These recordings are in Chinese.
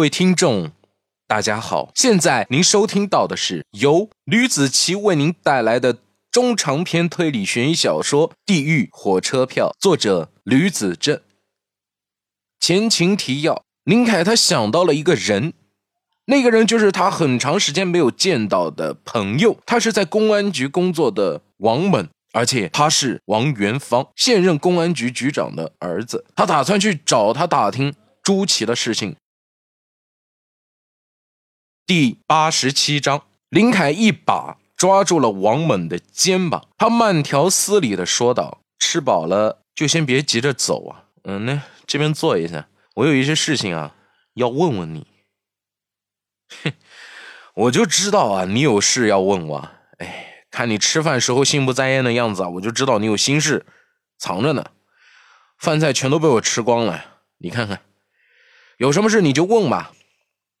各位听众，大家好，现在您收听到的是由吕子奇为您带来的中长篇推理悬疑小说《地狱火车票》，作者吕子正。前情提要：林凯他想到了一个人，那个人就是他很长时间没有见到的朋友，他是在公安局工作的王猛，而且他是王元芳现任公安局局长的儿子。他打算去找他打听朱祁的事情。第八十七章，林凯一把抓住了王猛的肩膀，他慢条斯理的说道：“吃饱了就先别急着走啊，嗯，那这边坐一下，我有一些事情啊要问问你。”哼，我就知道啊，你有事要问我。哎，看你吃饭时候心不在焉的样子啊，我就知道你有心事藏着呢。饭菜全都被我吃光了，你看看，有什么事你就问吧。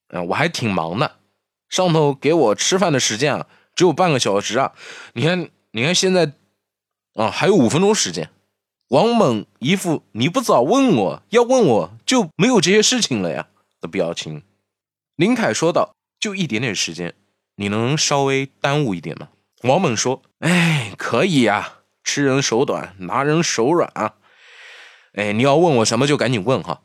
嗯，我还挺忙的。上头给我吃饭的时间啊，只有半个小时啊！你看，你看现在，啊，还有五分钟时间。王猛一副你不早问我，要问我就没有这些事情了呀的表情。林凯说道：“就一点点时间，你能稍微耽误一点吗？”王猛说：“哎，可以呀，吃人手短，拿人手软啊！哎，你要问我什么就赶紧问哈。”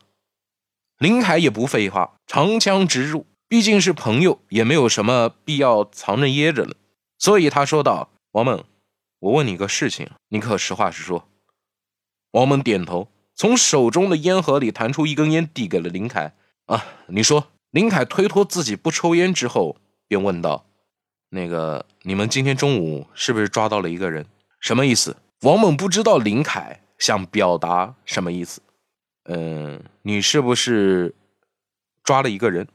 林凯也不废话，长枪直入。毕竟是朋友，也没有什么必要藏着掖着了，所以他说道：“王猛，我问你个事情，你可实话实说。”王猛点头，从手中的烟盒里弹出一根烟，递给了林凯。“啊，你说。”林凯推脱自己不抽烟之后，便问道：“那个，你们今天中午是不是抓到了一个人？什么意思？”王猛不知道林凯想表达什么意思。嗯，你是不是抓了一个人？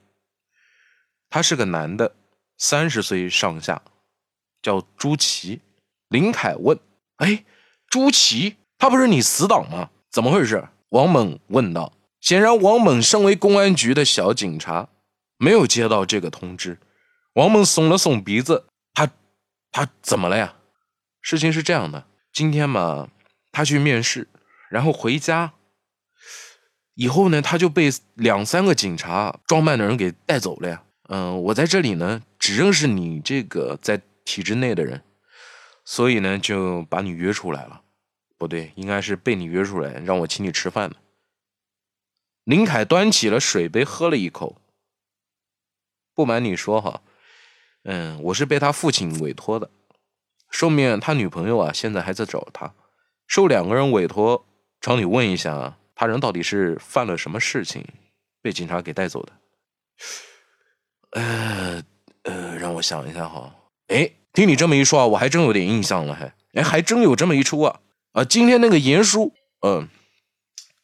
他是个男的，三十岁上下，叫朱祁。林凯问：“哎，朱祁，他不是你死党吗？怎么回事？”王猛问道。显然，王猛身为公安局的小警察，没有接到这个通知。王猛耸了耸鼻子：“他，他怎么了呀？”事情是这样的，今天嘛，他去面试，然后回家，以后呢，他就被两三个警察装扮的人给带走了呀。嗯，我在这里呢，只认识你这个在体制内的人，所以呢，就把你约出来了。不对，应该是被你约出来，让我请你吃饭的。林凯端起了水杯，喝了一口。不瞒你说哈，嗯，我是被他父亲委托的，说明他女朋友啊，现在还在找他，受两个人委托，找你问一下，他人到底是犯了什么事情，被警察给带走的。呃呃，让我想一下哈。哎，听你这么一说啊，我还真有点印象了，还哎，还真有这么一出啊啊！今天那个严叔，嗯，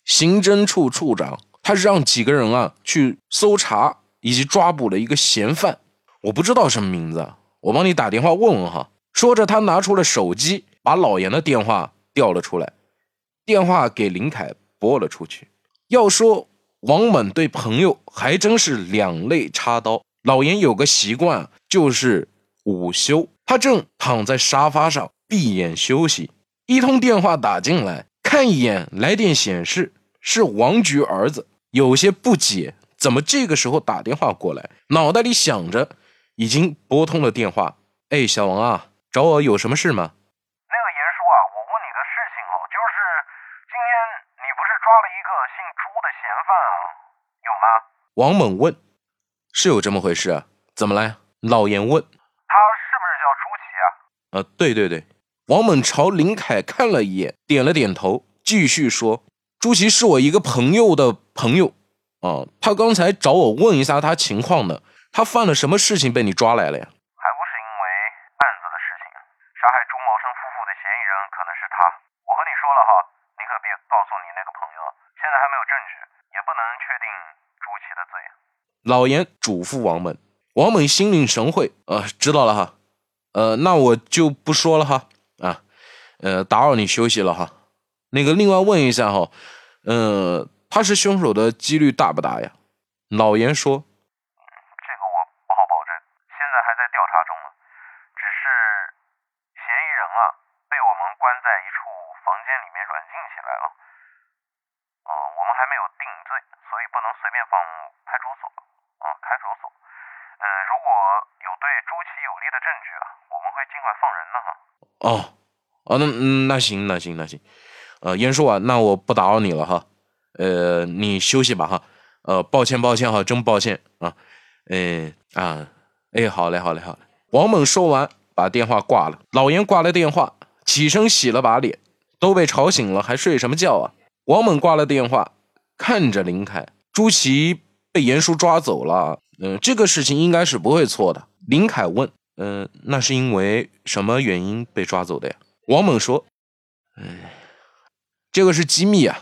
刑侦处处长，他是让几个人啊去搜查以及抓捕了一个嫌犯，我不知道什么名字，我帮你打电话问问哈。说着，他拿出了手机，把老严的电话调了出来，电话给林凯拨了出去。要说王猛对朋友还真是两肋插刀。老严有个习惯，就是午休，他正躺在沙发上闭眼休息，一通电话打进来，看一眼来电显示是王局儿子，有些不解，怎么这个时候打电话过来？脑袋里想着，已经拨通了电话。哎，小王啊，找我有什么事吗？那个严叔啊，我问你个事情哦，就是今天你不是抓了一个姓朱的嫌犯啊，有吗？王猛问。是有这么回事啊？怎么了？老严问。他是不是叫朱祁啊？呃，对对对。王猛朝林凯看了一眼，点了点头，继续说：“朱祁是我一个朋友的朋友啊，他刚才找我问一下他情况呢。他犯了什么事情被你抓来了呀？还不是因为案子的事情啊？杀害朱茂生夫妇的嫌疑人可能是他。我和你说了哈，你可别告诉你那个朋友，现在还没有证据，也不能确定朱祁的罪。”老严嘱咐王猛，王猛心领神会，呃，知道了哈，呃，那我就不说了哈，啊，呃，打扰你休息了哈。那个，另外问一下哈，呃，他是凶手的几率大不大呀？老严说，这个我不好保证，现在还在调查中呢。只是嫌疑人啊，被我们关在一处房间里面软禁起来了，啊，我们还没有定罪，所以不能随便放派出所。放人呢哈。哦，哦，那那行那行那行，呃，严叔啊，那我不打扰你了哈，呃，你休息吧哈，呃，抱歉抱歉哈，真抱歉啊，哎啊，哎，好嘞好嘞好嘞。王猛说完，把电话挂了。老严挂了电话，起身洗了把脸，都被吵醒了，还睡什么觉啊？王猛挂了电话，看着林凯，朱祁被严叔抓走了，嗯，这个事情应该是不会错的。林凯问。嗯，那是因为什么原因被抓走的呀？王猛说：“哎，这个是机密啊，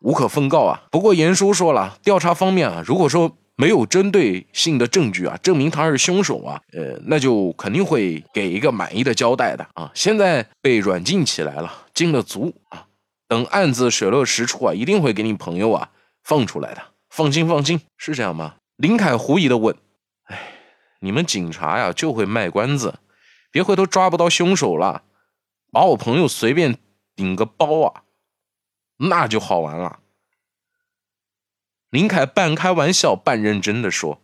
无可奉告啊。不过严叔说了，调查方面啊，如果说没有针对性的证据啊，证明他是凶手啊，呃，那就肯定会给一个满意的交代的啊。现在被软禁起来了，禁了足啊，等案子水落石出啊，一定会给你朋友啊放出来的。放心，放心，是这样吗？”林凯狐疑的问：“。”你们警察呀，就会卖关子，别回头抓不到凶手了，把我朋友随便顶个包啊，那就好玩了。林凯半开玩笑半认真的说。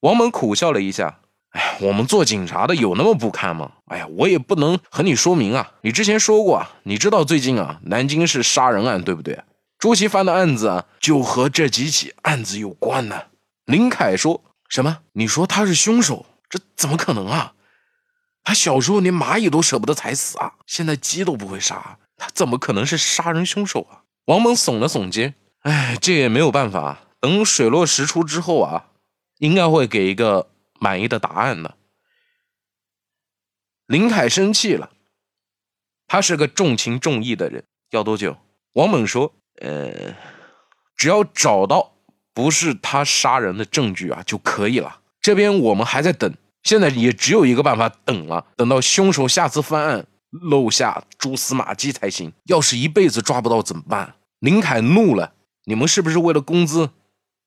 王猛苦笑了一下，哎，我们做警察的有那么不堪吗？哎呀，我也不能和你说明啊。你之前说过，你知道最近啊，南京市杀人案对不对？朱祁犯的案子啊，就和这几起案子有关呢。林凯说。什么？你说他是凶手？这怎么可能啊？他小时候连蚂蚁都舍不得踩死啊，现在鸡都不会杀，他怎么可能是杀人凶手啊？王猛耸了耸肩，哎，这也没有办法，等水落石出之后啊，应该会给一个满意的答案的。林凯生气了，他是个重情重义的人，要多久？王猛说，呃，只要找到。不是他杀人的证据啊就可以了。这边我们还在等，现在也只有一个办法等了，等到凶手下次犯案露下蛛丝马迹才行。要是一辈子抓不到怎么办？林凯怒了：“你们是不是为了工资、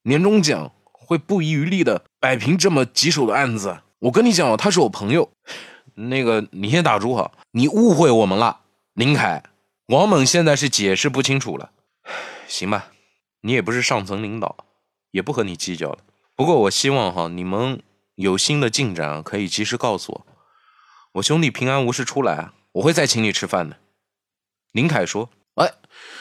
年终奖会不遗余力的摆平这么棘手的案子？”我跟你讲，他是我朋友。那个，你先打住哈，你误会我们了，林凯。王猛现在是解释不清楚了。行吧，你也不是上层领导。也不和你计较了。不过我希望哈，你们有新的进展可以及时告诉我。我兄弟平安无事出来啊，我会再请你吃饭的。林凯说：“哎，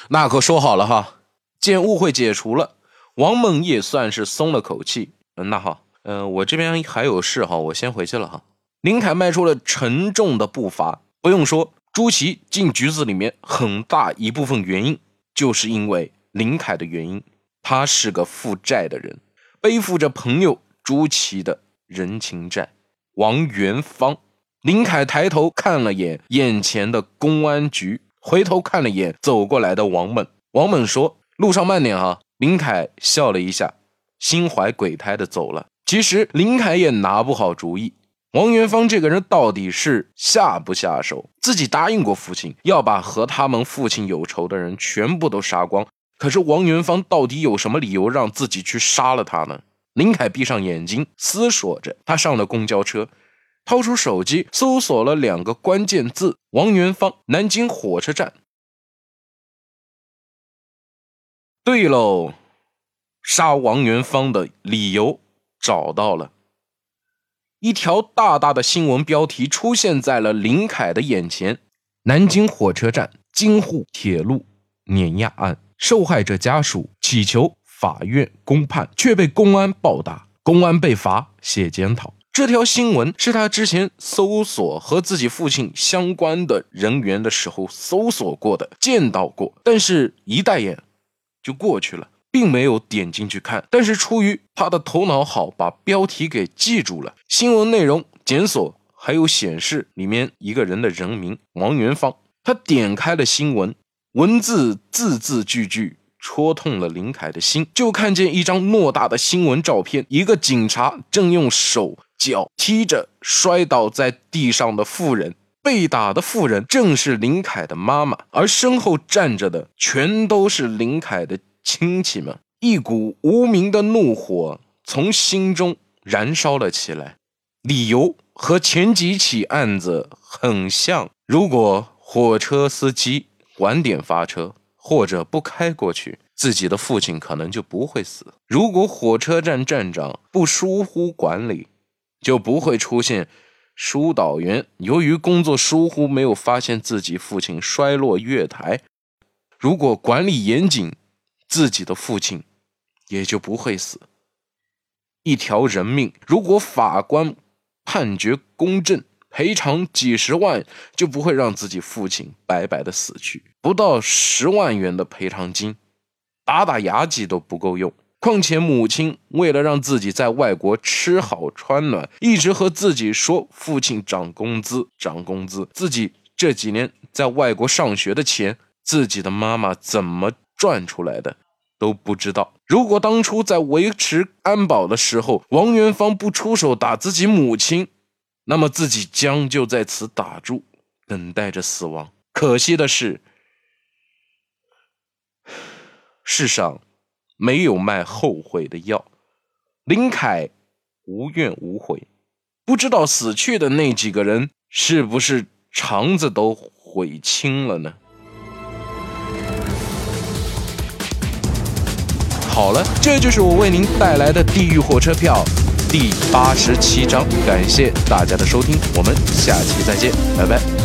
那可说好了哈。”见误会解除了，王猛也算是松了口气。嗯，那好，嗯，我这边还有事哈，我先回去了哈。林凯迈出了沉重的步伐。不用说，朱祁进局子里面很大一部分原因就是因为林凯的原因。他是个负债的人，背负着朋友朱祁的人情债。王元芳，林凯抬头看了眼眼前的公安局，回头看了眼走过来的王猛。王猛说：“路上慢点啊。”林凯笑了一下，心怀鬼胎的走了。其实林凯也拿不好主意，王元芳这个人到底是下不下手？自己答应过父亲，要把和他们父亲有仇的人全部都杀光。可是王元芳到底有什么理由让自己去杀了他呢？林凯闭上眼睛思索着，他上了公交车，掏出手机搜索了两个关键字：王元芳，南京火车站。对喽，杀王元芳的理由找到了，一条大大的新闻标题出现在了林凯的眼前：南京火车站京沪铁路碾压案。受害者家属祈求法院公判，却被公安暴打，公安被罚写检讨。这条新闻是他之前搜索和自己父亲相关的人员的时候搜索过的，见到过，但是一带眼就过去了，并没有点进去看。但是出于他的头脑好，把标题给记住了。新闻内容检索还有显示里面一个人的人名王元芳。他点开了新闻。文字字字句句戳痛了林凯的心，就看见一张偌大的新闻照片，一个警察正用手脚踢着摔倒在地上的妇人，被打的妇人正是林凯的妈妈，而身后站着的全都是林凯的亲戚们。一股无名的怒火从心中燃烧了起来，理由和前几起案子很像。如果火车司机。晚点发车，或者不开过去，自己的父亲可能就不会死。如果火车站站长不疏忽管理，就不会出现疏导员由于工作疏忽，没有发现自己父亲摔落月台。如果管理严谨，自己的父亲也就不会死。一条人命，如果法官判决公正，赔偿几十万，就不会让自己父亲白白的死去。不到十万元的赔偿金，打打牙祭都不够用。况且母亲为了让自己在外国吃好穿暖，一直和自己说父亲涨工资，涨工资。自己这几年在外国上学的钱，自己的妈妈怎么赚出来的都不知道。如果当初在维持安保的时候，王元芳不出手打自己母亲，那么自己将就在此打住，等待着死亡。可惜的是，世上。没有卖后悔的药，林凯无怨无悔，不知道死去的那几个人是不是肠子都悔青了呢？好了，这就是我为您带来的《地狱火车票》第八十七章，感谢大家的收听，我们下期再见，拜拜。